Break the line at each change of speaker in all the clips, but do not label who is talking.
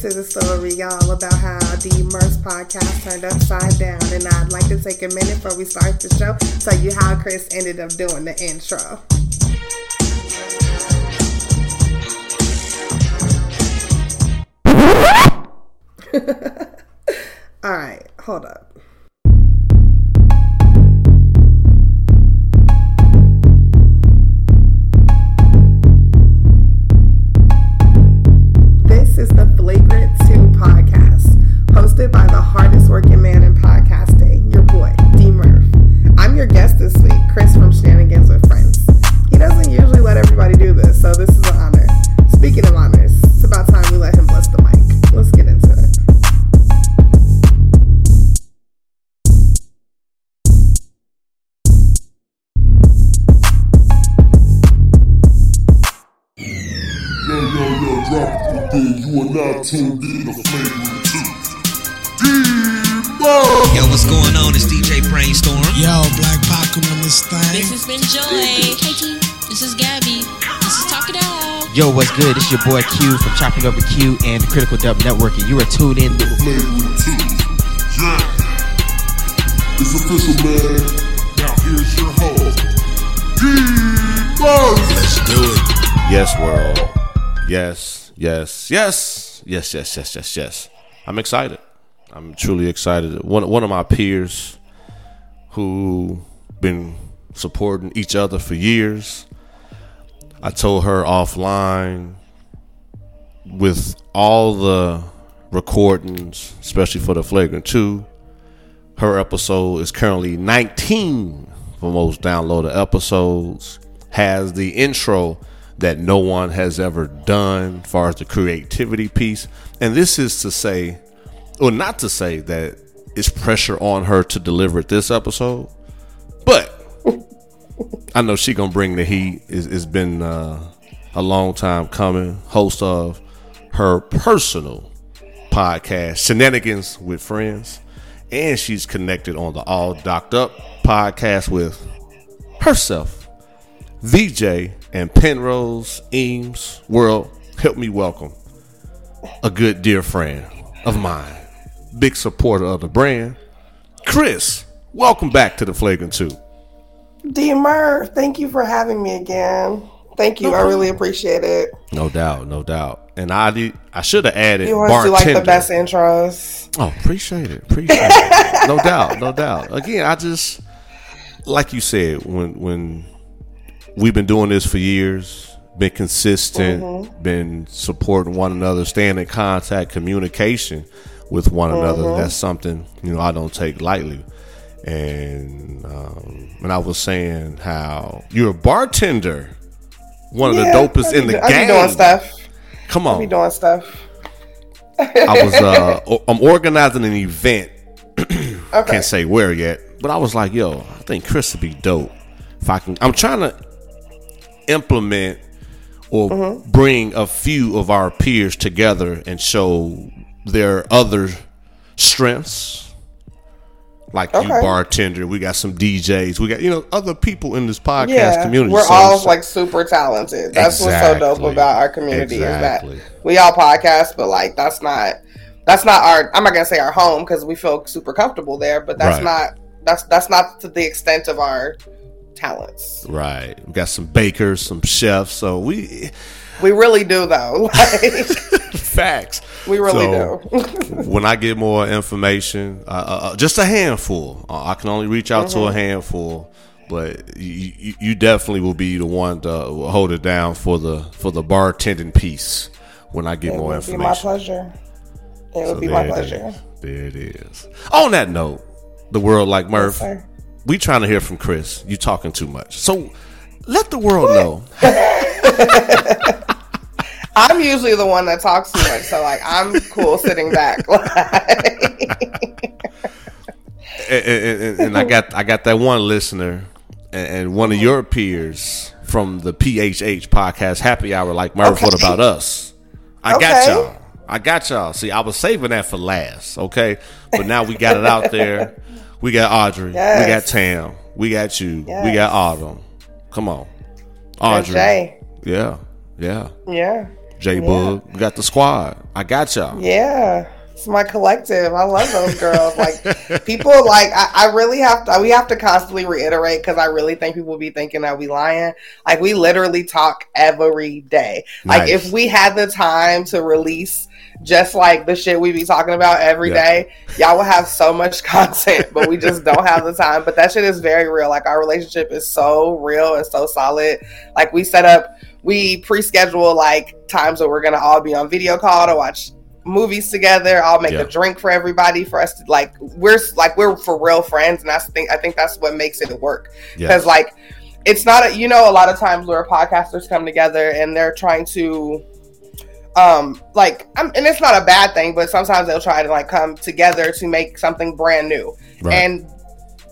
This is a story, y'all, about how the Murphs podcast turned upside down. And I'd like to take a minute before we start the show tell you how Chris ended up doing the intro. All right, hold up.
Yo,
what's
good? It's your boy Q from Chopping Over Q and the Critical Dub Network, and you are tuned in. to-
Flavor 2. Yeah. It's official, man. Now here's your host, D-Mo!
Let's do it.
Yes, world. Yes, yes, yes, yes, yes, yes, yes, yes. I'm excited. I'm truly excited. One one of my peers who been supporting each other for years. I told her offline with all the recordings, especially for the flagrant two, her episode is currently 19 for most downloaded episodes. Has the intro that no one has ever done, as far as the creativity piece. And this is to say, or not to say that it's pressure on her to deliver this episode, but I know she gonna bring the heat. It's, it's been uh, a long time coming. Host of her personal podcast, Shenanigans with Friends, and she's connected on the All Docked Up podcast with herself, VJ and Penrose Eames. World, help me welcome a good dear friend of mine, big supporter of the brand, Chris. Welcome back to the Flagrant Two.
D Murph, thank you for having me again. Thank you. I really appreciate it.
No doubt, no doubt. And I did, I should have added
You always do like the best intros.
Oh, appreciate it. Appreciate it. No doubt, no doubt. Again, I just like you said when when we've been doing this for years, been consistent,
Mm-hmm.
been supporting one another, staying in contact, communication with one another.
Mm-hmm.
That's something you know I don't take lightly. And um, and I was saying how you're a bartender, one
Yeah,
of the dopest in the
do-
game.
be doing stuff.
Come on, I
be doing stuff.
I was uh o- I'm organizing an event.
Okay.
Can't say where yet, but I was like, yo, I think Chris would be dope. If I can I'm trying to implement or
Mm-hmm.
bring a few of our peers together and show their other strengths. Like you bartender, we got some DJs, we got you know other people in this podcast
Yeah,
community.
we're
So-
all
so-
like super talented. That's what's so dope about our community
Exactly.
is that we all podcast, but like that's not that's not our. I'm not gonna say our home because we feel super comfortable there, but that's
Right.
not that's that's not to the extent of our talents.
right. We got some bakers, some chefs, so we
We really do though. Like,
facts.
we really
So,
do.
when I get more information, uh, uh, uh, just a handful. Uh, I can only reach out
Mm-hmm.
to a handful, but you, you, definitely will be the one to hold it down for the for the bartending piece when I get
It
more
would be my pleasure. It would be my pleasure.
is. There it is. On that note, the world like Murph,
sir.
we trying to hear from Chris. You talking too much, so let the world know.
I'm usually the one that talks too much, so like I'm cool sitting back.
and, and- and- I got I got that one listener and, one of your peers from the PHH podcast Happy Hour, like Murph. What about us? I got y'all. I got y'all. See, I was saving that for last, okay? But now we got it out there. We got Audrey. We got Tam. We got you. We
Yes.
got Autumn. Come on, Audrey. Yeah, yeah.
Yeah.
J Bug. We got the squad. I got y'all.
Yeah. It's my collective. I love those girls. like people like I, I really have to we have to constantly reiterate because I really think people be thinking that we lying. Like we literally talk every day. Like if we had the time to release just like the shit we be talking about every
Yeah.
day, y'all will have so much content, but we just don't have the time. But that shit is very real. Like our relationship is so real and so solid. Like we set up we pre-schedule like times where we're gonna all be on video call to watch movies together. I'll make
Yeah.
a drink for everybody for us to like we're like we're for real friends, and that's the thing. I think that's what makes it work
Yeah.
because like it's not a, you know a lot of times where podcasters come together and they're trying to um like I'm, and it's not a bad thing but sometimes they'll try to like come together to make something brand new
Right.
and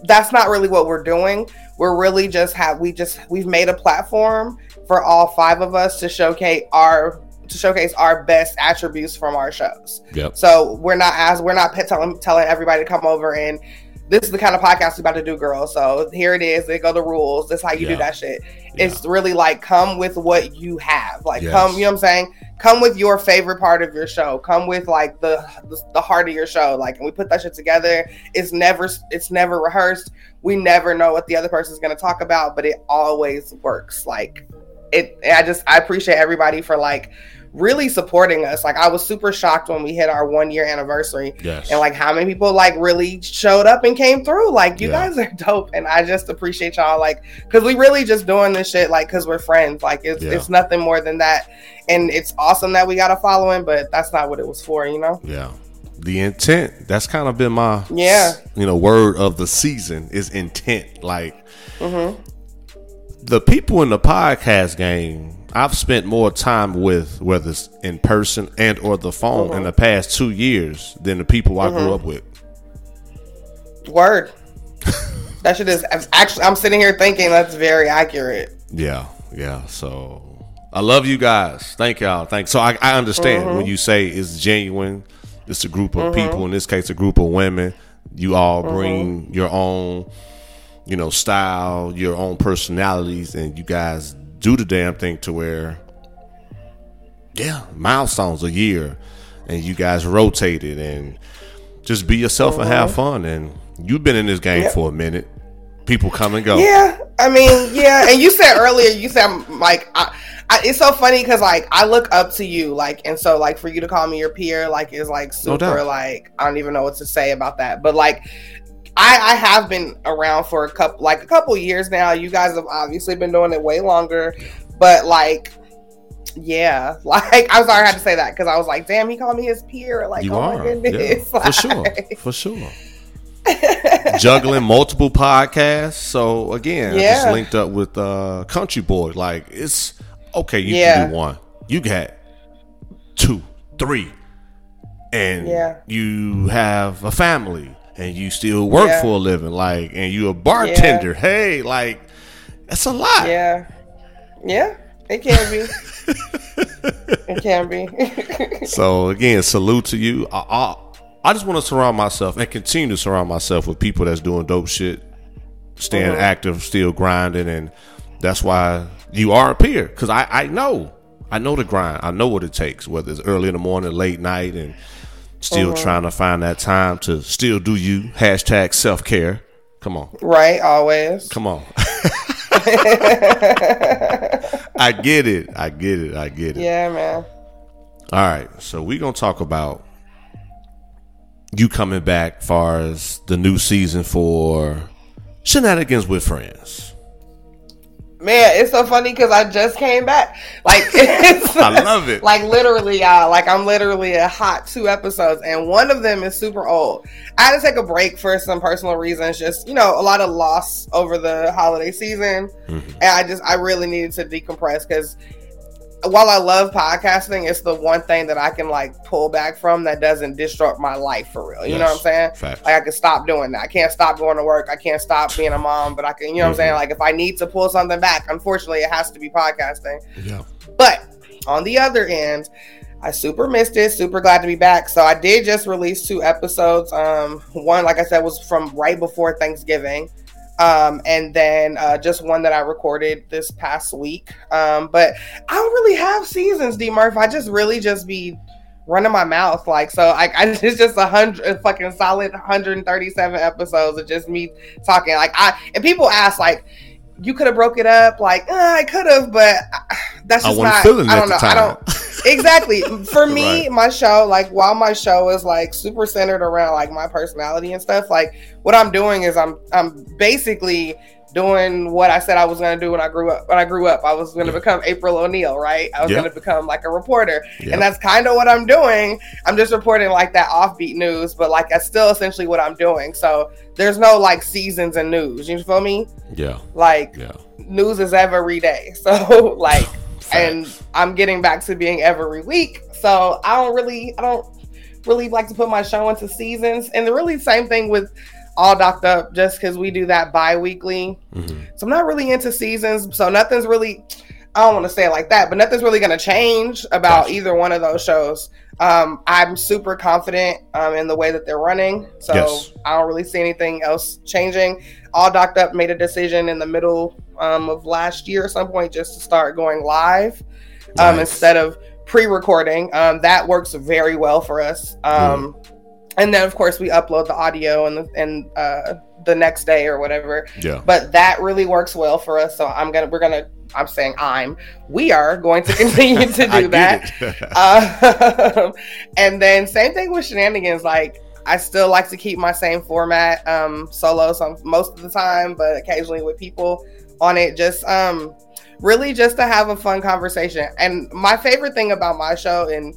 that's not really what we're doing we're really just have we just we've made a platform for all five of us to showcase our to showcase our best attributes from our shows
Yep.
so we're not as we're not telling telling everybody to come over and this is the kind of podcast we're about to do, girls. So here it is. They go the rules. This is how you
Yeah.
do that shit. It's really like come with what you have. Like
Yes.
come, you know what I'm saying? Come with your favorite part of your show. Come with like the the, the heart of your show. Like and we put that shit together. It's never it's never rehearsed. We never know what the other person's gonna talk about, but it always works. Like it I just I appreciate everybody for like really supporting us. Like I was super shocked when we hit our one year anniversary
Yes.
and like how many people like really showed up and came through. Like you
Yeah.
guys are dope, and I just appreciate y'all. Like because we really just doing this shit like because we're friends. Like it's
Yeah.
it's nothing more than that, and it's awesome that we got a following, but that's not what it was for. You know?
Yeah. The intent. That's kind of been my
Yeah.
you know, word of the season is intent. Like
Mm-hmm.
The people in the podcast game, I've spent more time with, whether it's in person and or the phone
Mm-hmm.
in the past two years than the people I grew up with.
Word. that shit is actually. I'm sitting here thinking that's very accurate.
Yeah, yeah. So I love you guys. Thank y'all. Thank. So I, I understand
Mm-hmm.
when you say it's genuine. It's a group of people. In this case, a group of women. You all
Mm-hmm.
bring your own, you know, style, your own personalities, and you guys do the damn thing to where, yeah, milestones a year, and you guys rotated and just be yourself and have fun. And you've been in this game
Mm-hmm. Yep.
for a minute. People come and go.
Yeah, I mean, yeah. And you said earlier, you said like, I, I, it's so funny because like I look up to you, like, and so like for you to call me your peer, like, is like
No
super, like, I don't even know what to say about that, but like. I, I have been around for a couple like a couple years now. You guys have obviously been doing it way longer, but like yeah, like I'm sorry I had to say that because I was like, damn, he called me his peer. Like,
You
oh
are,
my goodness,
yeah, for sure, for sure. Juggling multiple podcasts, so again, I just
Yeah.
linked up with uh, Country Boy. Like it's okay, you
Yeah.
can do one, you got two, three, and
Yeah.
you have a family, and you still work
Yeah.
for a living, like, and you a bartender. Hey, like that's a lot.
Yeah. Yeah. It can be. it can be.
So again, salute to you. I, I, I just want to surround myself and continue to surround myself with people that's doing dope shit, staying
Uh-huh.
active, still grinding, and that's why you are a peer. Because I, I know, I know the grind. I know what it takes, whether it's early in the morning, late night, and still
Uh-huh.
trying to find that time to still do you. Hashtag self care. Come on,
right, always.
come on. I get it. I get it. I get it.
Yeah, man.
All right, so we're gonna talk about you coming back far as the new season for shenanigans with friends.
Man, it's so funny because I just came back. Like,
I love it.
Like literally, y'all. Like I'm literally a hot two episodes, and one of them is super old. I had to take a break for some personal reasons. Just you know, a lot of loss over the holiday season,
Mm-hmm.
and I just I really needed to decompress because while I love podcasting, it's the one thing that I can like pull back from that doesn't disrupt my life for real. You know what I'm saying?
Facts.
Like I can stop doing that. I can't stop going to work. I can't stop being a mom, but I can. You know what I'm saying?
Mhm.
Like if I need to pull something back, unfortunately, it has to be podcasting.
Yeah.
But on the other end, I super missed it. Super glad to be back. So I did just release two episodes. Um, one, like I said, was from right before Thanksgiving. Um, and then uh, just one that I recorded this past week. Um, but I don't really have seasons, D Murph. I just really just be running my mouth like so. I, I it's just a hundred fucking solid 137 episodes of just me talking. Like I and people ask like. You could have broke it up, like uh, I could have, but that's
I
just
wasn't
not. I don't know. I don't exactly for me
Right.
my show like while my show is like super centered around like my personality and stuff like what i'm doing is i'm i'm basically doing what i said i was going to do when i grew up when i grew up. I was going to
Yeah.
become april o'neil right? I was
Yeah.
going to become like a reporter.
Yeah.
and that's kind of what i'm doing. I'm just reporting like that offbeat news but like that's still essentially what i'm doing. So there's no like seasons and news. You feel me?
Yeah,
like news is every day. So like and I'm getting back to being every week. So I don't really, I don't really like to put my show into seasons. And the really same thing with all docked up, just because we do that bi-weekly.
Mhm.
So I'm not really into seasons. So nothing's really, I don't want to say it like that, but nothing's really going to change about
Gotcha.
either one of those shows. Um, I'm super confident um, in the way that they're running. So
Yes.
I don't really see anything else changing. All docked up made a decision in the middle um, of last year at some point just to start going live um,
Nice.
instead of pre-recording. Um, that works very well for us. Um, And then of course we upload the audio and the, and uh, the next day or whatever.
Yeah,
But that really works well for us. So I'm gonna we're gonna I'm saying I'm we are going to continue to do that. Um, and then same thing with shenanigans. Like I still like to keep my same format, um, solo some most of the time, but occasionally with people on it. Just um, really just to have a fun conversation. And my favorite thing about my show, and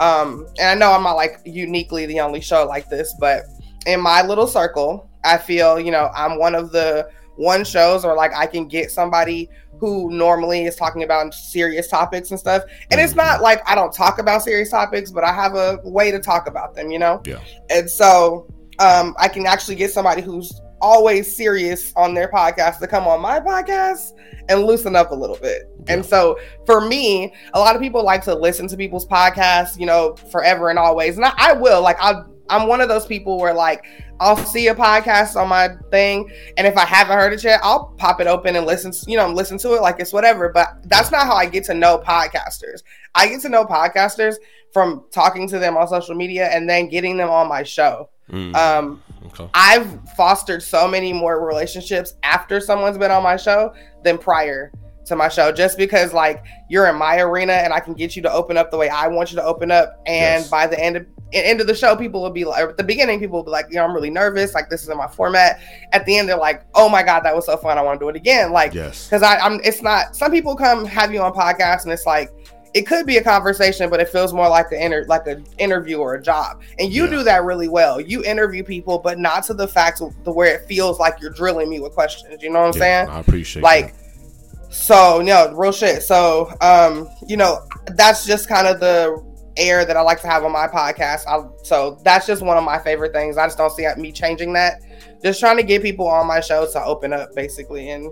um, and I know I'm not like uniquely the only show like this, but in my little circle, I feel you know I'm one of the one shows or like I can get somebody who normally is talking about serious topics and stuff. And it's not like I don't talk about serious topics, but I have a way to talk about them, you know?
Yeah.
And so um, I can actually get somebody who's always serious on their podcast to come on my podcast and loosen up a little bit. And so for me, a lot of people like to listen to people's podcasts, you know, forever and always. And I, I will, like, I, I'm one of those people where, like, I'll see a podcast on my thing, and if I haven't heard it yet, I'll pop it open and listen, you know, listen to it like it's whatever. But that's not how I get to know podcasters. I get to know podcasters from talking to them on social media and then getting them on my show.
Mm,
Um,
okay.
I've fostered so many more relationships after someone's been on my show than prior to my show, just because like you're in my arena and I can get you to open up the way I want you to open up. And
Yes.
by the end of end of the show, people will be like, at the beginning, people will be like, you know, I'm really nervous. Like this is in my format. At the end, they're like, oh my god, that was so fun. I want to do it again. Like
Yes.
because I, I'm. It's not. Some people come have you on podcasts, and it's like it could be a conversation, but it feels more like an inter, like an interview or a job. And you
Yeah.
do that really well. You interview people, but not to the facts of the where it feels like you're drilling me with questions. You know what I'm
Yeah,
saying?
I appreciate
like
that.
so no real shit so um you know that's just kind of the air that i like to have on my podcast I, so that's just one of my favorite things i just don't see me changing that just trying to get people on my show to open up basically and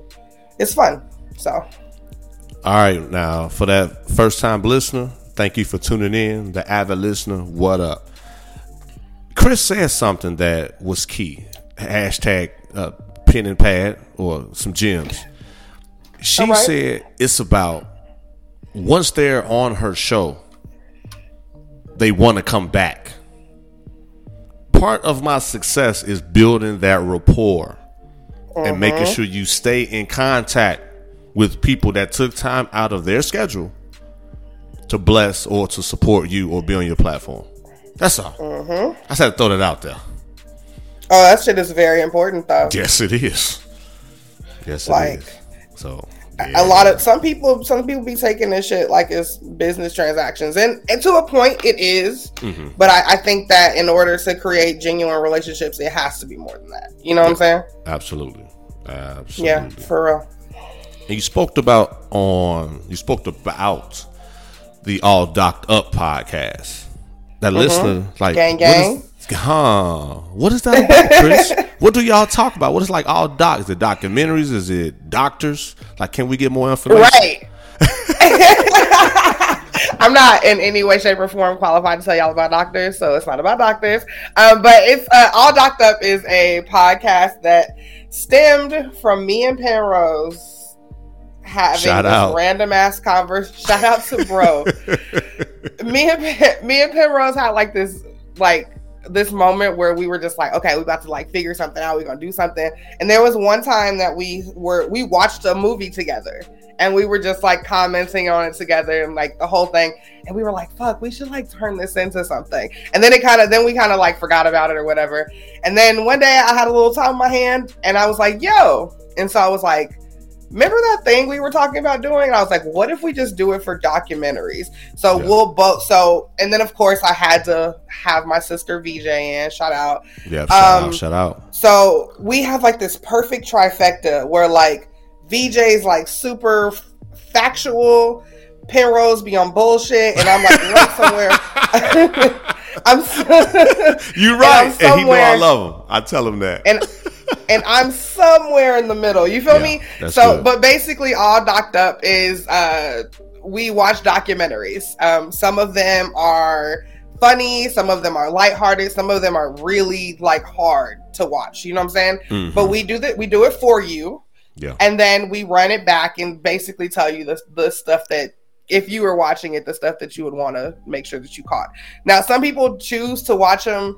it's fun so
All right, now for that first time listener, thank you for tuning in. The avid listener, what up? Chris said something that was key. Hashtag uh, pen and pad or some gems. She
right.
said it's about once they're on her show, they want to come back. Part of my success is building that rapport and mm-hmm. making sure you stay in contact with people that took time out of their schedule to bless or to support you or be on your platform. That's all. Mm-hmm. I just had to throw that out there.
oh that shit is very important though
Yes, it is. Yes, it is.
Like,
So
a lot of some people some people be taking this shit like it's business transactions and, and to a point it is,
Mm-hmm.
but I, I think that in order to create genuine relationships it has to be more than that you know what i'm saying
absolutely, absolutely.
yeah for real
And you spoke about on you spoke about the All Docked Up podcast. That listener, like
Mm-hmm. Gang,
is- huh? What is that about, Chris? what do y'all talk about? What is like all docs? Is it documentaries? Is it doctors? Like, can we get more information?
Right. I'm not in any way, shape, or form qualified to tell y'all about doctors, so it's not about doctors. Um, but it's uh, all docked up is a podcast that stemmed from me and Penrose having
Shout
this
out.
random ass converse. Shout out to bro. me and me and Penrose had like this like this moment where we were just like, okay, we about to like figure something out. We're gonna do something. And there was one time that we were we watched a movie together, and we were just like commenting on it together and like the whole thing. And we were like, fuck, we should like turn this into something. And then it kind of then we kind of like forgot about it or whatever. And then one day I had a little time in my hand, and I was like, yo. And so I was like. Remember that thing we were talking about doing? And I was like, what if we just do it for documentaries? So
Yeah.
we'll both. So, and then of course I had to have my sister VJ in. Shout out.
Yeah, shout
Um,
out, shout out.
So we have like this perfect trifecta where like VJ's like super factual, Penrose be on bullshit, and I'm like right somewhere. I'm
You right, and, he know I love him. I tell him that.
and and I'm somewhere in the middle. You feel
Yeah,
me? So,
good.
but basically, all docked up is uh, we watch documentaries. Um, some of them are funny, some of them are lighthearted, some of them are really like hard to watch. You know what I'm saying?
Mhm.
But we do that. We do it for you,
yeah,
and then we run it back and basically tell you the the stuff that. If you were watching it, the stuff that you would want to make sure that you caught. Now, some people choose to watch them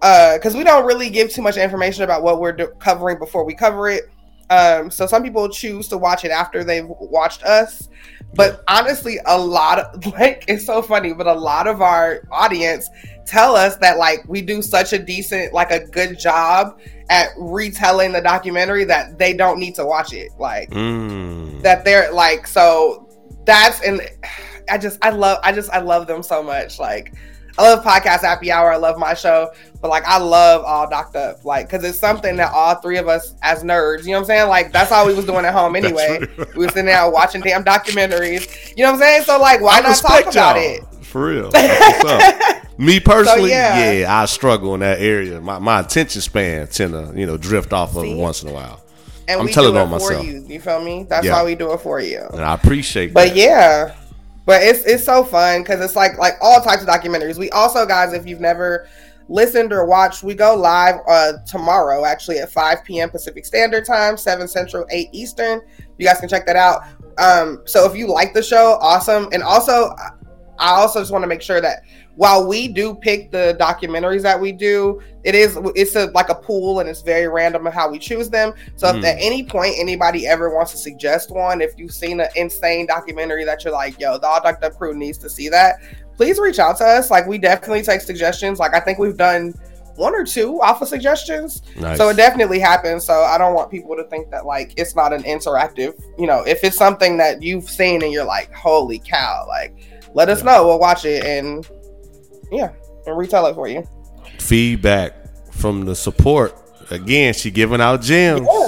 because we don't really give too much information about what we're do- covering before we cover it. Um, so some people choose to watch it after they've watched us. But honestly, a lot of like it's so funny, but a lot of our audience tell us that like we do such a decent, like a good job at retelling the documentary that they don't need to watch it. Like
Mm.
that they're like so that's and I just I love I just I love them so much. Like I love podcast happy hour. I love my show, but like I love all docked up, like because it's something that all three of us as nerds, you know what I'm saying? Like that's all we was doing at home anyway. we were sitting there watching damn documentaries. You know what I'm saying? So like, why
I
not talk about
y'all,
it?
For real. Me personally,
yeah.
yeah. I struggle in that area. My my attention span tend to, you know, drift off of
See?
once in a while.
And
I'm
we
telling
do it
on
for
myself.
you. You feel me? That's
Yeah.
why we do it for you.
And I appreciate that.
But
that.
yeah, but it's it's so fun because it's like like all types of documentaries. We also, guys, if you've never listened or watched, we go live uh tomorrow actually at 5 p.m. Pacific Standard Time, 7 Central, 8 Eastern. You guys can check that out. Um, so if you like the show, awesome. And also, I also just want to make sure that while we do pick the documentaries that we do, it is it's a like a pool and it's very random of how we choose them. So if
Mm.
at any point anybody ever wants to suggest one, if you've seen an insane documentary that you're like, yo, the All Docked Up crew needs to see that, please reach out to us. Like we definitely take suggestions. Like I think we've done one or two off of suggestions.
Nice.
So it definitely happens. So I don't want people to think that like it's not an interactive, you know, if it's something that you've seen and you're like, holy cow, like let us know. We'll watch it and yeah, and retell it for you.
Feedback from the support. Again, she giving out gems.
Yeah.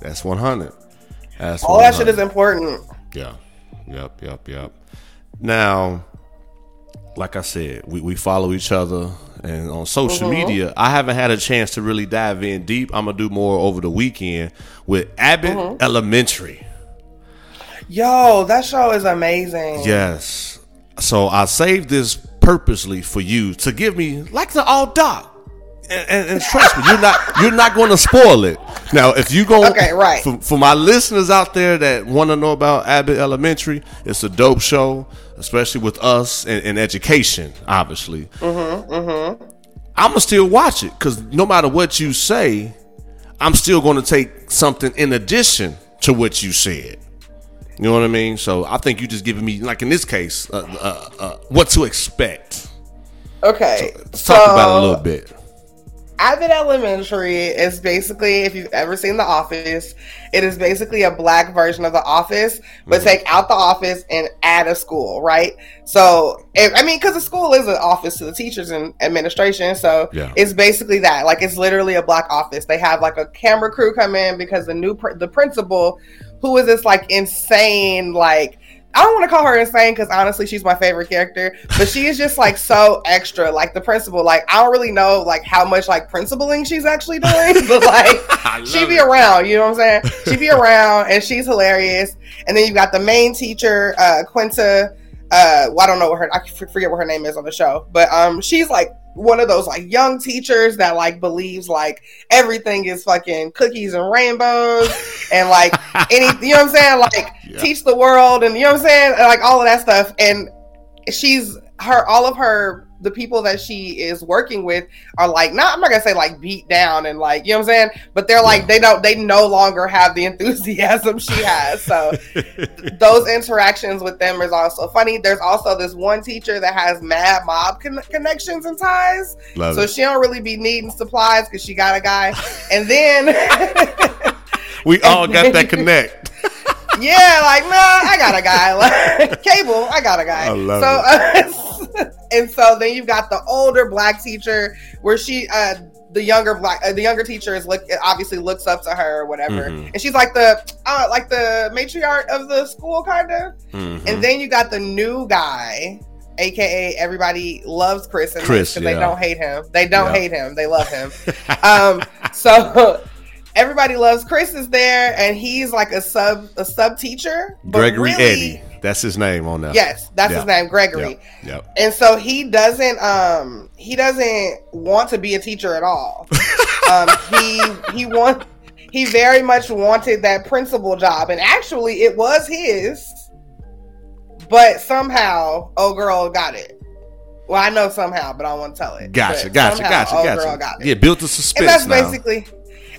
That's 100. That's
All that shit is important.
Yeah. Yep, yep, yep. Now, like I said, we, we follow each other and on social
Mhm.
media. I haven't had a chance to really dive in deep. I'm gonna do more over the weekend with Abbott
Mhm.
Elementary.
Yo, that show is amazing.
Yes. So I saved this purposely for you to give me like the all doc. And, and, and trust me, you're not you're not going to spoil it. Now, if you go
Okay, right.
for, for my listeners out there that want to know about Abbott Elementary, it's a dope show, especially with us in, in education. Obviously,
Mm-hmm. Mm-hmm.
I'm gonna still watch it because no matter what you say, I'm still going to take something in addition to what you said. You know what I mean? So I think you just giving me, like in this case, uh, uh, uh, what to expect.
Okay.
Let's talk about it a little bit.
Abbott Elementary is basically, if you've ever seen The Office, it is basically a black version of The Office, but
Mm-hmm.
take out the office and add a school, right? So, if, I mean, because the school is an office to the teachers and administration, so
Yeah.
it's basically that. Like, it's literally a black office. They have like a camera crew come in because the new pr- the principal, who is this like insane like. I don't want to call her insane because honestly, she's my favorite character. But she is just like so extra, like the principal. Like I don't really know like how much like principaling she's actually doing, but like she be around. You know what I'm saying? She be around and she's hilarious. And then you got the main teacher, uh, Quinta. Uh, well, I don't know what her I forget what her name is on the show, but um, she's like one of those like young teachers that like believes like everything is fucking cookies and rainbows and like any you know what I'm saying? Like
Yeah.
teach the world and you know what I'm saying? Like all of that stuff. And she's her all of her the people that she is working with are like not I'm not gonna say like beat down and like you know what I'm saying? But they're like they don't they no longer have the enthusiasm she has. So those interactions with them is also funny. There's also this one teacher that has mad mob con- connections and ties.
Love
so
it.
she don't really be needing supplies because she got a guy. And then
we all got that connect.
Yeah, like nah, I got a guy. Like cable, I got a guy.
I love
so, uh, and so then you've got the older black teacher where she, uh, the younger black, uh, the younger teacher is look obviously looks up to her or whatever,
Mhm.
and she's like the, uh, like the matriarch of the school, kind of.
Mhm.
And then you got the new guy. AKA everybody loves Chris and
Chris,
because they don't hate him. They don't
Yeah.
hate him. They love him. um, so everybody loves Chris is there, and he's like a sub a sub teacher.
Gregory
really-
Eddie. That's his name on there.
Yes, that's
Yeah.
his name, Gregory.
Yep. Yep.
And so he doesn't um he doesn't want to be a teacher at all. um he he want he very much wanted that principal job and actually it was his but somehow old girl got it. Well, I know somehow, but I don't want to tell it.
Gotcha.
But
Gotcha.
somehow
Gotcha.
old
Gotcha.
girl got it
Yeah, built the suspense.
and that's
now.
basically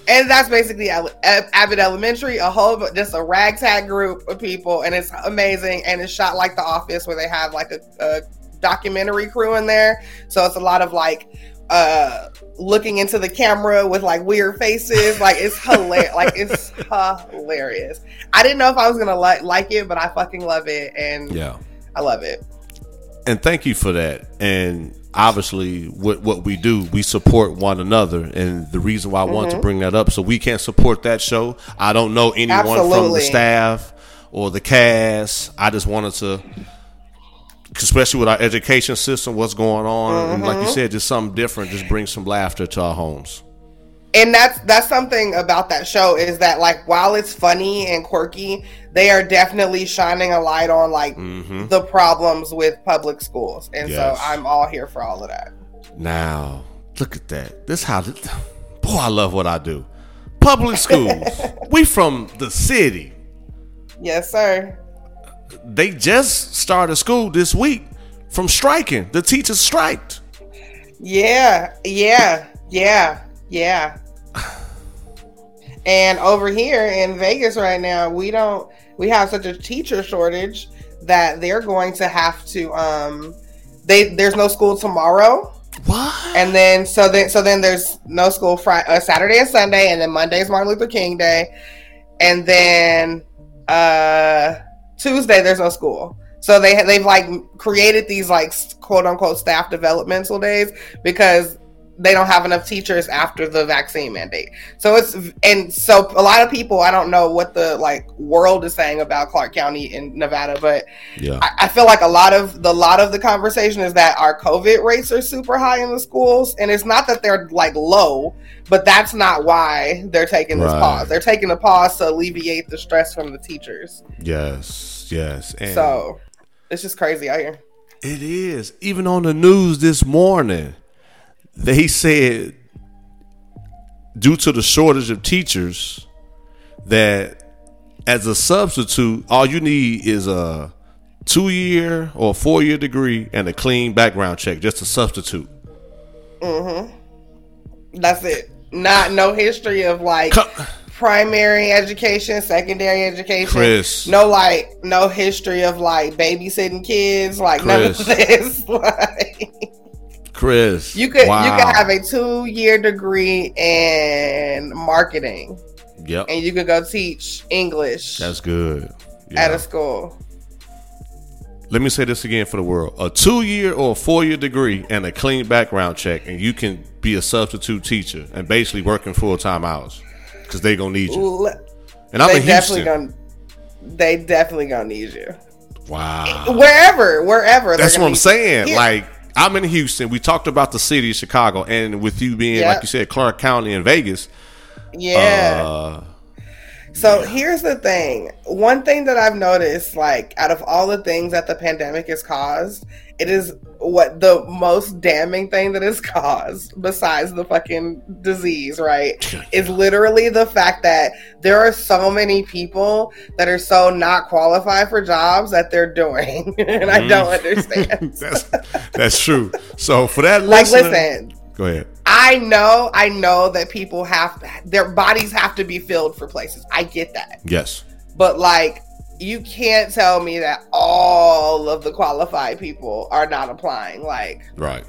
and that's basically Ab- Ab- Abbott Elementary, a whole just a ragtag group of people, and it's amazing. And it's shot like The Office, where they have like a, a documentary crew in there. So it's a lot of like uh looking into the camera with like weird faces. Like it's hilarious. like it's hilarious. I didn't know if I was gonna like like it, but I fucking love it, and
Yeah.
I love it.
and thank you for that. And obviously, what what we do, we support one another. And the reason why I want
Mm-hmm.
to bring that up, so we can't support that show. I don't know anyone from the staff or the cast. I just wanted to, especially with our education system, what's going on, and like you
Mm-hmm.
said, just something different, just bring some laughter to our homes.
And that's that's something about that show is that like while it's funny and quirky they are definitely shining a light on like the problems with public schools and
Mm-hmm. Yes.
so i'm all here for all of that
Now, look at that. This how, boy, I love what I do. Public schools. we from the city.
yes sir
they just started school this week from striking. The teachers striked.
yeah yeah yeah yeah and over here in vegas right now we don't we have such a teacher shortage that they're going to have to um they there's no school tomorrow
What?
and then so then so then there's no school Friday, uh, Saturday and Sunday, and then Monday's Martin Luther King Day, and then uh Tuesday there's no school. So they they've like created these like quote unquote staff developmental days because they don't have enough teachers after the vaccine mandate. So it's and so a lot of people I don't know what the like world is saying about Clark County in Nevada, but
Yeah.
I, I feel like a lot of the lot of the conversation is that our COVID rates are super high in the schools, and it's not that they're like low, but that's not why they're taking this
Right.
pause. They're taking a pause to alleviate the stress from the teachers.
Yes. Yes. And
So it's just crazy out here.
it is. Even on the news this morning, they said due to the shortage of teachers that as a substitute, all you need is a two year or four year degree and a clean background check, just a substitute. Mm-hmm.
That's it. Not no history of like
Co-
primary education, secondary education.
Chris.
No like no history of like babysitting kids, like none of this. like
Chris.
You could
wow.
you could have a two year degree in marketing,
Yep.
and you could go teach English
That's good.
at a school.
Let me say this again for the world: a two-year or four-year degree and a clean background check, and you can be a substitute teacher and basically working full-time hours because they're gonna need you. And I'm
they
in
definitely
Houston.
gonna they definitely gonna need you
wow,
wherever wherever.
that's what I'm saying. Like I'm in Houston. We talked about the city of Chicago, and with you being
Yep.
like you said, Clark County and Vegas.
yeah.
Uh,
So here's the thing. One thing that I've noticed, like out of all the things that the pandemic has caused, it is what the most damning thing that is caused besides the fucking disease, right? Is literally the fact that there are so many people that are so not qualified for jobs that they're doing. and I don't mm. understand.
that's that's true. So for that,
like,
listener-
listen,
go ahead.
I know, I know that people have their bodies have to be filled for places. I get that.
Yes,
But like you can't tell me that all of the qualified people are not applying. Like
right.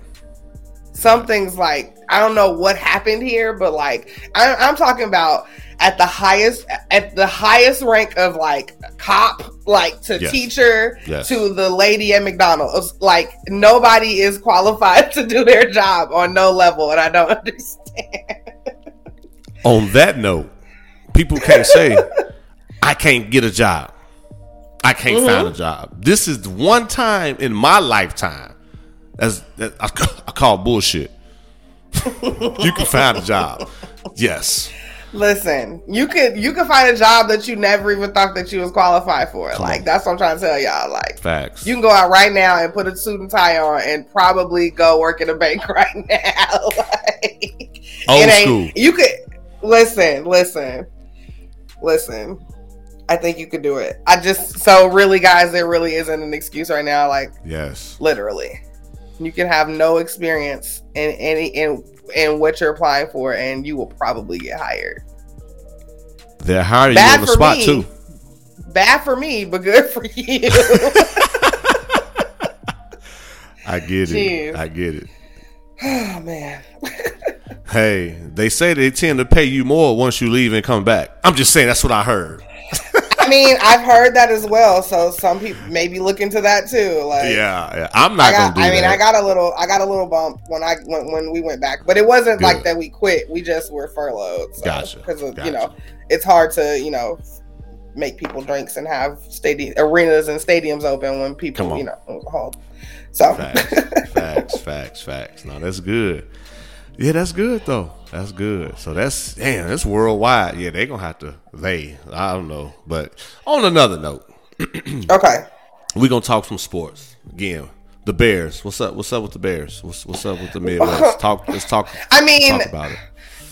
something's like I don't know what happened here, but like I, I'm talking about at the highest at the highest rank of like cop, like to
Yes.
teacher,
Yes.
to the lady at McDonald's. Like nobody is qualified to do their job on no level, and I don't understand.
On that note, people can't say I can't get a job. I can't
Mm-hmm.
find a job. This is the one time in my lifetime as that I, I call bullshit. you can find a job. Yes.
Listen, you could you could find a job that you never even thought that you was qualified for. like
on.
that's what I'm trying to tell y'all. Like
Facts.
you can go out right now and put a suit and tie on and probably go work in a bank right now. like,
Old
it ain't-
school.
You could listen, listen, listen. I think you could do it. I just so really, guys, there really isn't an excuse right now. Like
yes.
literally, you can have no experience in any in in what you're applying for, and you will probably get hired.
They're hiring you on the spot
me.
too.
Bad for me, but good for you.
I get it.
Jeez.
I get it.
oh man.
Hey, they say they tend to pay you more once you leave and come back. I'm just saying that's what I heard.
I mean, I've heard that as well. So some people maybe look into that too. Like,
Yeah, yeah. I'm
I
not
got.
gonna do
I mean,
that.
I got a little. I got a little bump when I when, when we went back, but it wasn't like that. We quit. We just were furloughed. So,
Gotcha,
Because of
gotcha.
you know, it's hard to you know make people drinks and have stadium arenas and stadiums open when people you know hold. So
Facts, facts, facts, facts. No, that's good. Yeah, that's good though. That's good. So that's damn. That's worldwide. Yeah, they gonna have to. They. I don't know. But on another note,
okay.
we gonna talk some sports again. The Bears. What's up? What's up with the Bears? What's What's up with the Midwest? Talk. Let's talk.
I mean,
talk about it.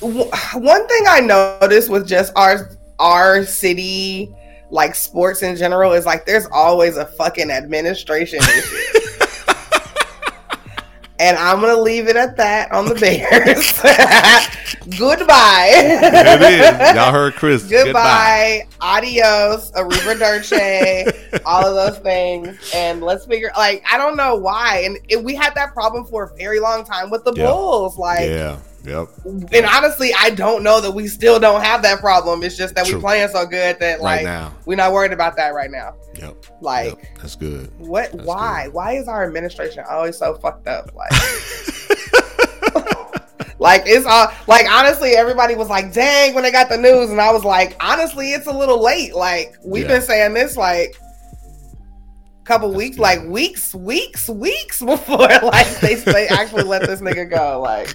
w- one thing I noticed with just our our city, like sports in general, is like there's always a fucking administration issue. And I'm gonna leave it at that on the Bears. Goodbye.
There it is. Y'all heard Chris.
Goodbye. Adios. Arrivederci. all of those things. And let's figure like I don't know why. And it, we had that problem for a very long time with the
Yeah.
Bulls. Like
Yeah. Yep.
and honestly, I don't know that we still don't have that problem. It's just that
True.
we're playing so good that
Right
like
now.
we're not worried about that right now.
Yep.
Like
yep. That's good.
what?
That's
why? Why is our administration always so fucked up? Like, like it's all like honestly, everybody was like, "Dang!" when they got the news, and I was like, honestly, it's a little late. Like we've
Yeah.
been saying this like a couple weeks,
good.
like weeks, weeks, weeks before like they they actually let this nigga go. Like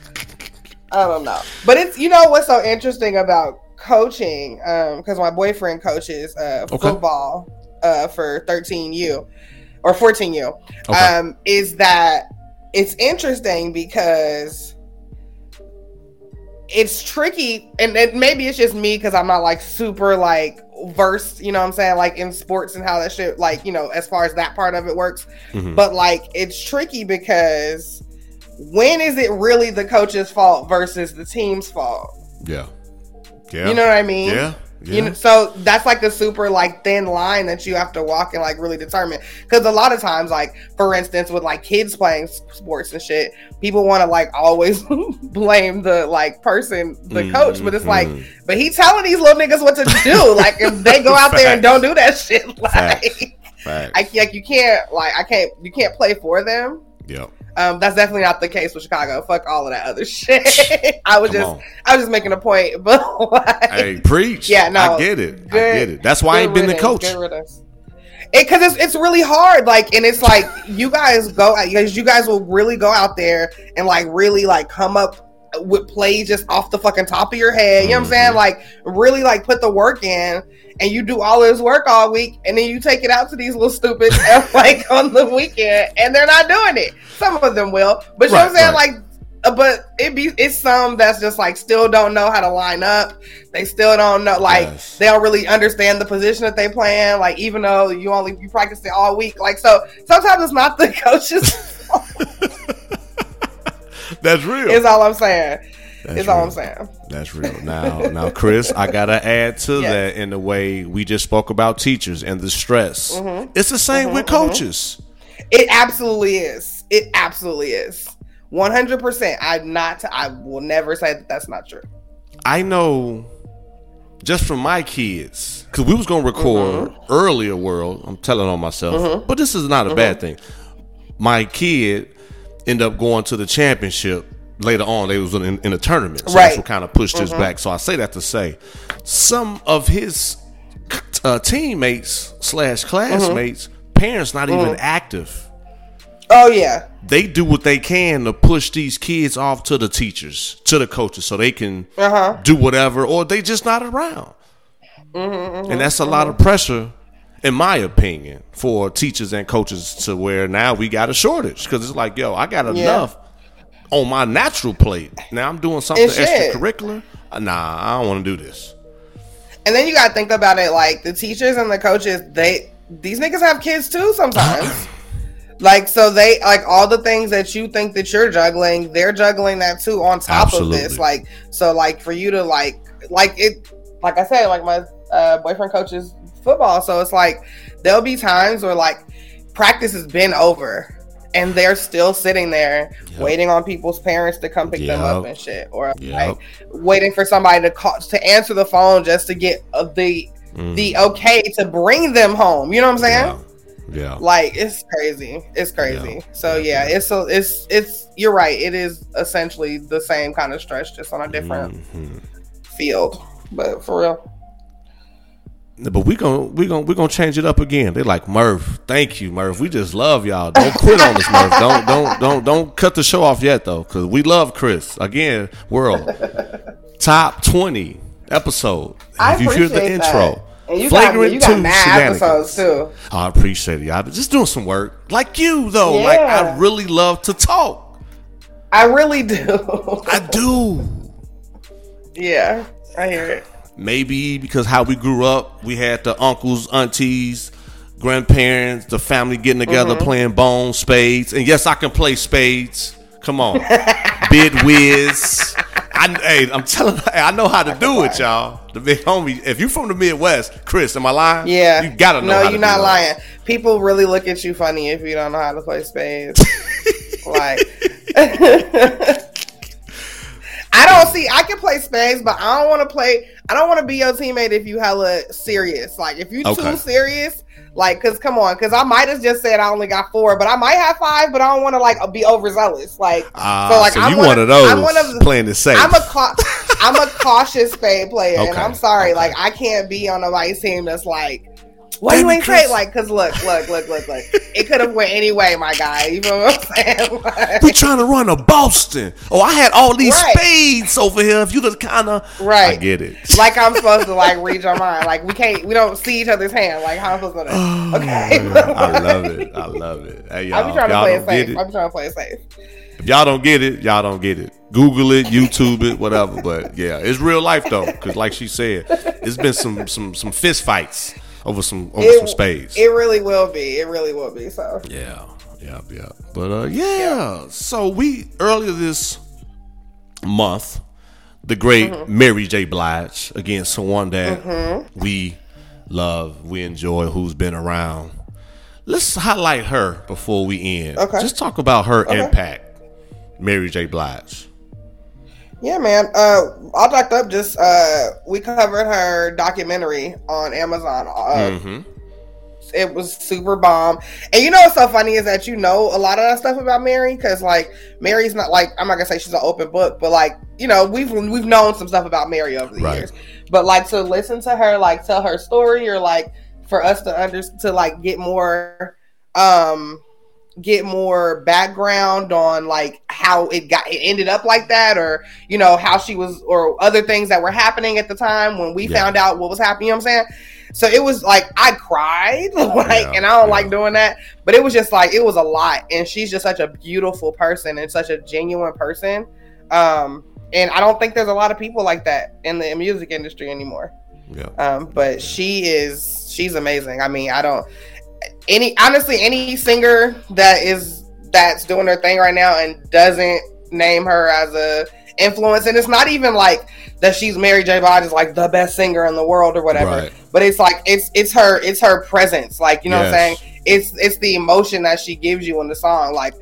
I don't know, but it's you know what's so interesting about coaching because my boyfriend coaches uh,
Okay.
football uh, for 13U or 14U
Okay.
um, is that it's interesting because it's tricky and, and maybe it's just me because i'm not like super like versed you know what i'm saying like in sports and how that shit like you know as far as that part of it works
Mhm.
but like it's tricky because when is it really the coach's fault versus the team's fault
yeah. Yeah.
you know what i mean
Yeah. Yeah.
you know, so that's like the super like thin line that you have to walk and like really determine. Because a lot of times, like for instance, with like kids playing sports and shit, people want to like always blame the like person, the coach, but it's like,
Mhm.
but he telling these little niggas what to do. like if they go out there and don't do that shit, like
Facts. Facts.
I like you can't like I can't you can't play for them.
yep.
Um, that's definitely not the case with Chicago. Fuck all of that other shit. I was
Come
just
on.
I was just making a point, but like,
Hey, preach.
Yeah, no,
I get it. I get it. That's why I ain't
Good
been the coach.
good riddance. Because it's it's really hard, like, and it's like you guys go, because you guys will really go out there and like really like come up with plays just off the fucking top of your head. You know what I'm saying?
Mhm.
Like really like put the work in and you do all this work all week and then you take it out to these little stupids like on the weekend and they're not doing it. Some of them will. But you know what I'm saying?
right.
Like uh, but it be it's some that's just like still don't know how to line up. They still don't know like
Yes.
they don't really understand the position that they playing. Like even though you only you practice it all week, like so sometimes it's not the coaches.
That's real.
is all I'm saying.
That's
is all
real.
I'm saying.
That's real. Now, now, Chris, I gotta add to
Yes.
that in the way we just spoke about teachers and the stress.
Mm-hmm.
It's the same with coaches.
It absolutely is. It absolutely is. One hundred percent. I'm not. I will never say that that's not true.
I know just from my kids because we was gonna record
Mm-hmm.
earlier. World, I'm telling on myself, but this is not a bad thing. My kid ended up going to the championship later on. They was in, in a tournament, so that's
Right. Mm-hmm.
what kind of pushed his back. So I say that to say some of his uh, teammates slash classmates,
Mm-hmm.
parents not even active.
Oh yeah.
They do what they can to push these kids off to the teachers, to the coaches, so they can
Uh-huh.
do whatever, or they just not around.
Mm-hmm,
and that's a lot of pressure, in my opinion, for teachers and coaches to where now we got a shortage because it's like, yo, I got enough on my natural plate. Now I'm doing something extracurricular. Uh, Nah, I don't want to do this.
And then you gotta think about it like the teachers and the coaches, they these niggas have kids too sometimes. like so they like all the things that you think that you're juggling, they're juggling that too on top
Absolutely.
of this. Like so like for you to like like it like I said, like my uh, boyfriend coaches football. So it's like there'll be times where like practice has been over and they're still sitting there waiting on people's parents to come pick them up and shit or
Yep.
like waiting for somebody to call to answer the phone just to get uh, the the okay to bring them home you know what i'm saying
Mm-hmm. Yeah. yeah.
like it's crazy it's crazy
Yeah.
so yeah, it's so it's it's you're right it is essentially the same kind of stress just on a different
Mhm.
field but for real
But we gon' we gon' we gonna change it up again. They like Murph. Thank you, Murph. We just love y'all. Don't quit on us, Murph. Don't don't don't don't cut the show off yet though, because we love Chris. Again, world top twenty episode.
I
if you hear the
that.
intro,
and you got you got mad episodes too
I appreciate it, y'all. Just doing some work, like you though. Like I really love to talk.
i really do
I do.
yeah i hear it
Maybe because how we grew up, we had the uncles, aunties, grandparents, the family getting together
Mm-hmm.
playing bones, spades. And yes, I can play spades. Come on. Bid whist. I, hey, I'm telling hey, I know how to do it, y'all. The big homie. If you from the Midwest, Chris, am I lying?
Yeah.
You gotta know
No,
how
you're not
that.
lying. People really look at you funny if you don't know how to play spades. like I don't see I can play spades, but I don't want to play I don't want to be your teammate if you hella serious. Like if you
Okay.
too serious, like cuz come on, cuz I might have just said I only got 4, but I might have 5, but I don't want to like be overzealous. Like
Ah,
so like
so
I'm
you
one,
one of those
I'm one of the,
playing it safe.
I'm a cau- I'm a cautious spade player, and I'm sorry,
okay.
like I can't be on a vice team that's like, why you ain't
Chris.
Like, cause look, look, look, look, look, it could have went any way, my guy. You know what I'm saying? Like,
we trying to run a Boston. Oh, I had all these
Right.
spades over here. If you just kind of,
Right.
I get it.
like I'm supposed to like read your mind. Like we can't, we don't see each other's hand. Like how I'm supposed to?
Oh,
Okay,
I love it. I love it. Hey, y'all,
I be trying to play it safe.
it.
I be trying to play it safe.
If y'all don't get it, y'all don't get it. Google it, YouTube it, whatever. But yeah, it's real life though, because like she said, it's been some some some fist fights over some over some spades.
It really will be. It really will be. So
yeah, yeah, yeah. But uh, yeah. So we earlier this month, the great
Mm-hmm.
Mary J. Blige again, someone that we love, we enjoy, who's been around. Let's highlight her before we end.
Okay.
Just talk about her impact, Mary J. Blige.
Yeah, man. Uh, all up. Just uh, we covered her documentary on Amazon. Uh,
hmm
It was super bomb. And you know what's so funny is that you know a lot of that stuff about Mary because like Mary's not like I'm not gonna say she's an open book, but like you know we've we've known some stuff about Mary over the
Right.
years. But like to listen to her like tell her story or like for us to under to like get more um get more background on like how it got it ended up like that or you know how she was or other things that were happening at the time when we
Yeah.
found out what was happening you know what i'm saying so it was like i cried like
Yeah,
and i don't
yeah.
like doing that but it was just like it was a lot and she's just such a beautiful person and such a genuine person um and i don't think there's a lot of people like that in the music industry anymore
Yeah.
um, but she is she's amazing. I mean, I don't any honestly any singer that is that's doing their thing right now and doesn't name her as a influence, and it's not even like that she's Mary J. Blige is like the best singer in the world or whatever.
Right.
But it's like it's it's her it's her presence, like you know what I'm saying. It's it's the emotion that she gives you in the song, like.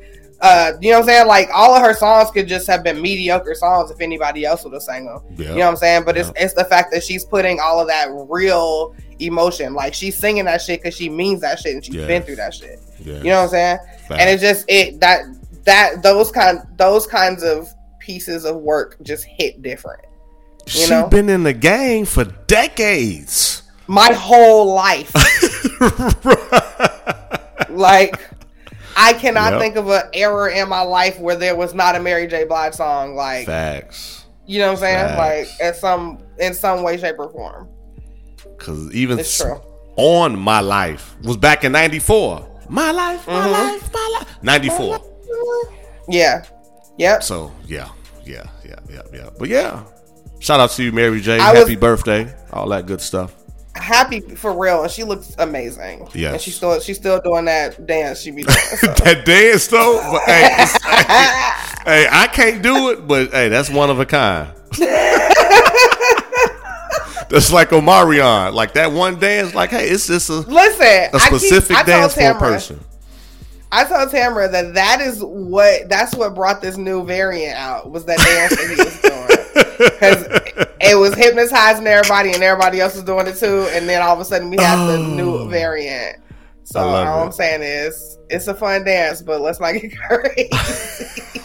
Uh, you know what I'm saying? Like all of her songs could just have been mediocre songs if anybody else would have sang them.
Yeah.
You know what I'm saying? But it's it's the fact that she's putting all of that real emotion. Like she's singing that shit because she means that shit and she's
Yes.
been through that shit.
yeah.
You know what I'm saying? And it's just it that that those kind those kinds of pieces of work just hit different.
She's
know?
been in the game for decades.
My whole life, like I cannot
Yep.
think of an error in my life where there was not a Mary J. Blige song. Like
Facts.
you know what I'm saying?
Facts.
Like at some in some way, shape, or form.
Because even
It's
s-
true.
on my life was back in '94. My life, my
Mm-hmm.
life, my life. '94.
Yeah. Yep.
So yeah, yeah, yeah, yeah, yeah. But yeah, shout out to you, Mary J.
I
Happy
was-
birthday, all that good stuff.
happy for real, and she looks amazing.
Yeah,
and she's still she's still doing that dance she be doing. so.
that dance though, but, hey, hey, I can't do it, but hey, that's one of a kind. that's like Omarion, like that one dance. Like, hey, it's just a,
Listen,
a
I keep-
specific
I
dance for a person.
I told Tamara that that is what that's what brought this new variant out was that dance that he was doing because it was hypnotizing everybody and everybody else was doing it too, and then all of a sudden we had the new oh. variant. So
Oh. I love
all
it.
I'm saying is it's a fun dance, but let's not get crazy.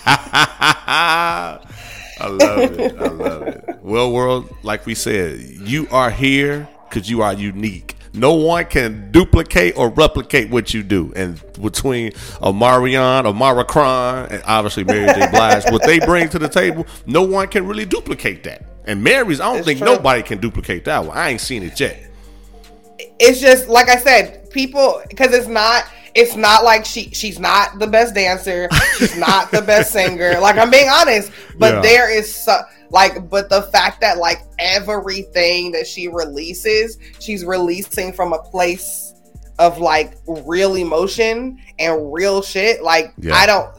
I love it. I love it. Well, world, like we said, you are here because you are unique. No one can duplicate or replicate what you do. And between Omarion, Omara Kron, and obviously Mary J. Blige, what they bring to the table, no one can really duplicate that. And Mary's, I don't
It's
think
true.
nobody can duplicate that one. I ain't seen it yet.
it's just like I said, people because it's not it's not like she she's not the best dancer, she's not the best singer. Like I'm being honest, but
Yeah.
there is so, like but the fact that like everything that she releases, she's releasing from a place of like real emotion and real shit. Like
Yeah.
I don't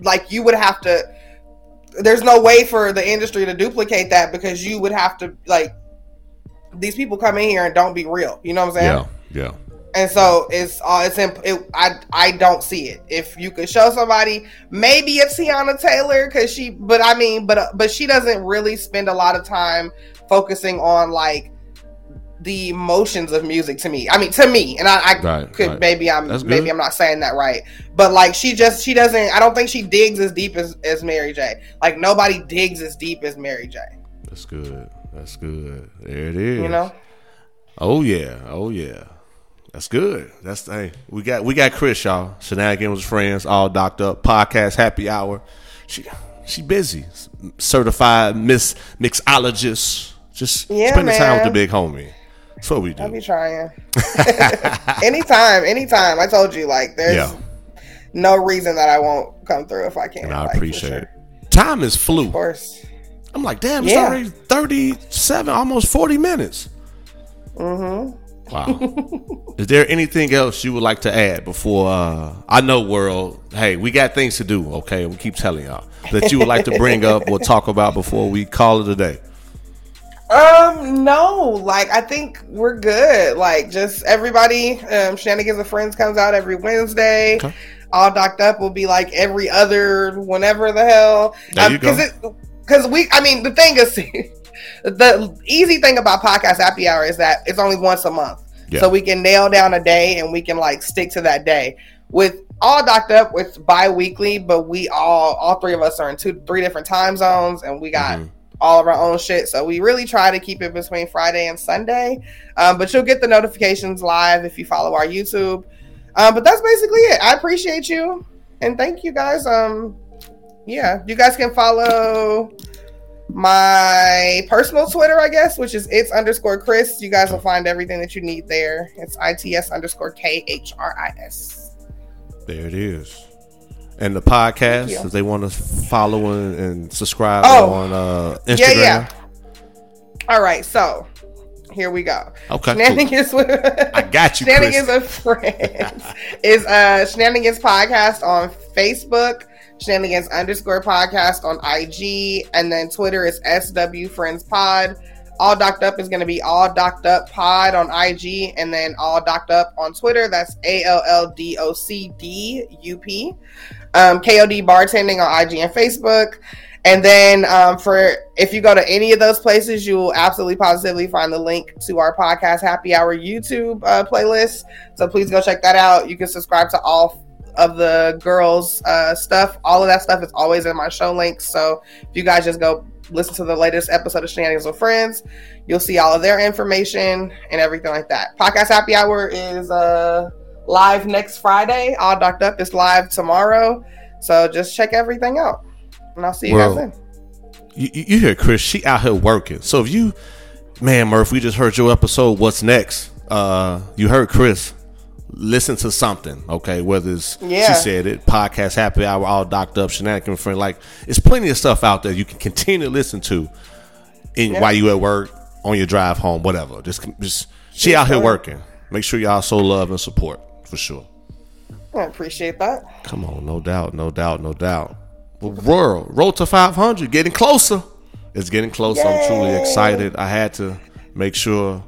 like you would have to there's no way for the industry to duplicate that because you would have to like these people come in here and don't be real. You know what I'm saying?
Yeah, yeah.
And so it's uh, it's imp- it, I I don't see it. If you could show somebody, maybe it's Teyana Taylor because she, but I mean, but uh, but she doesn't really spend a lot of time focusing on like the emotions of music to me. I mean, to me, and I, I
Right,
could
right.
maybe I'm maybe. I'm not saying that right, but like she just she doesn't. I don't think she digs as deep as as Mary J. Like nobody digs as deep as Mary J.
That's good. That's good. There it is.
You know.
Oh yeah, oh yeah. That's good. That's hey, we got we got Chris, y'all. Shenanigans with friends, all docked up. Podcast happy hour. She she busy. Certified Miss Mixologist. Just
Yeah,
spending time with the big homie. That's what we do.
I'll be trying. anytime, anytime. I told you, like, there's
Yeah.
no reason that I won't come through if I can.
And I
like,
appreciate
sure.
it. Time is flew.
Of course.
I'm like, damn, it's
Yeah.
already 37, almost 40 minutes. Mm-hmm. Wow. Is there anything else you would like to add before uh I know world, hey, we got things to do, okay? We keep telling y'all that you would like to bring up or talk about before we call it a day.
Um, no, like I think we're good. Like just everybody, um, Shenanigans Friends comes out every Wednesday.
Okay.
All docked up will be like every other whenever the hell.
There you
Because
go.
it because we I mean the thing is the easy thing about podcast happy hour is that it's only once a month.
Yeah.
So we can nail down a day and we can like stick to that day. With all docked up, it's bi-weekly, but we all all three of us are in two three different time zones and we got
Mhm.
all of our own shit. So we really try to keep it between Friday and Sunday. Um, but you'll get the notifications live if you follow our YouTube. Um, but that's basically it. I appreciate you and thank you guys. Um, yeah, you guys can follow my personal Twitter, I guess, which is it's underscore Chris. You guys will find everything that you need there. It's its underscore k h r i s.
There it is. And the podcast, if they want to follow and, subscribe
Oh.
on uh, Instagram.
Yeah, yeah. All right, so here we go.
Okay,
Shenanigans with
I got you,
Shenanigans
Chris.
with Friends is uh Shenanigans Podcast on Facebook, Shenanigans underscore podcast on IG, and then Twitter is SW Friends Pod. All Docked Up is going to be All Docked Up Pod on IG, and then All Docked Up on Twitter. That's A L L D O C D U P. Um, KOD Bartending on IG and Facebook. And then um, for if you go to any of those places, you will absolutely positively find the link to our podcast Happy Hour YouTube uh, playlist. So please go check that out. You can subscribe to all of the girls' uh, stuff. All of that stuff is always in my show links. So if you guys just go listen to the latest episode of Shenanigans with Friends, you'll see all of their information and everything like that. Podcast Happy Hour is uh, live next Friday. All Docked Up is live tomorrow. So just check everything out. And I'll see you
Well,
guys then.
You, you you hear Chris? She out here working. So if you, man, Murph, we just heard your episode. What's next? Uh, you heard Chris. Listen to something, okay? Whether it's
Yeah.
she said it, podcast, happy hour, all docked up, shenanigan friend. Like, it's plenty of stuff out there you can continue to listen to, in
Yeah.
while you at work, on your drive home, whatever. Just, just she out here working. Make sure y'all so love and support for sure.
I appreciate that.
Come on, no doubt, no doubt, no doubt. Well, Royal, road to 500, getting closer. It's getting closer. I'm truly excited. I had to make sure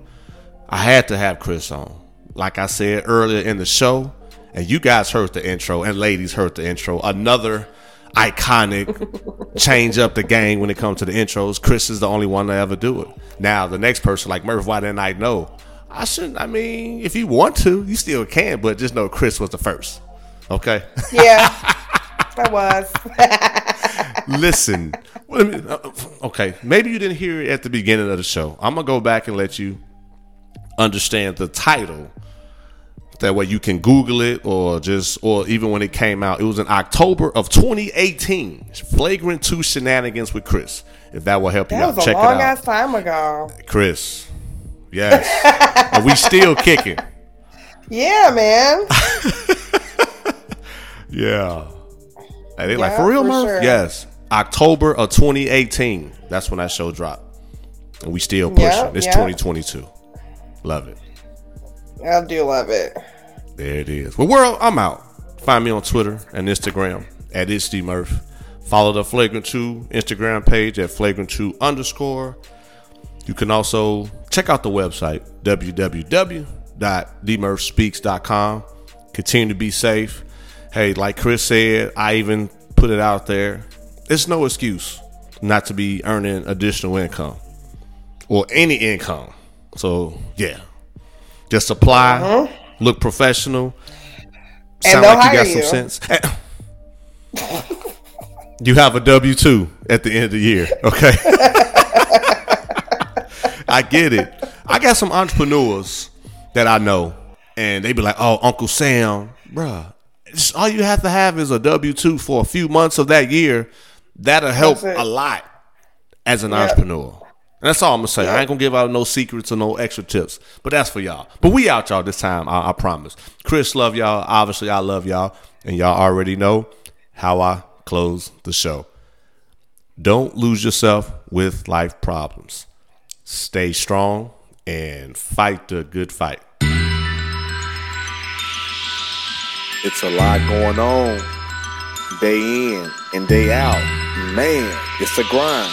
I had to have Chris on. Like I said earlier in the show, and you guys heard the intro, and ladies heard the intro. Another iconic change up the game when it comes to the intros. Chris is the only one to ever do it. Now, the next person, like Murph, why didn't I know? I shouldn't. I mean, if you want to, you still can, but just know Chris was the first. Okay.
Yeah, I was.
Listen, uh, okay, maybe you didn't hear it at the beginning of the show. I'm gonna go back and let you understand the title. That way you can Google it or just or even when it came out, it was in October of 2018. Flagrant two shenanigans with Chris. If that will help you
That
out,
was a
check it
long
out.
ass time ago.
Chris, yes, and we still kicking.
Yeah, man.
Yeah. Hey, they like for real, Murph?
sure.
Yes. October of 2018. That's when that show dropped. And we still pushing.
Yeah,
it's
yeah.
2022. Love it.
I do love it.
There it is. Well, world, I'm out. Find me on Twitter and Instagram at it's Murph. Follow the Flagrant 2 Instagram page at Flagrant 2 underscore. You can also check out the website, www.dmurphspeaks.com. Continue to be safe. Hey, like Chris said, I even put it out there. It's no excuse not to be earning additional income or any income. So, yeah. Just apply, look professional, sound like you got some
you.
sense. Eh. you have a W 2 at the end of the year, okay? I get it. I got some entrepreneurs that I know, and they be like, "Oh, Uncle Sam, bruh, all you have to have is a W two for a few months of that year. That'll help a lot as an
Yeah.
entrepreneur." And that's all I'm gonna say. I ain't gonna give out no secrets or no extra tips, but that's for y'all. But we out y'all this time. I, I promise. Chris love y'all. Obviously, I love y'all, and y'all already know how I close the show. Don't lose yourself with life problems. Stay strong and fight the good fight.
It's a lot going on day in and day out. Man, it's a grind.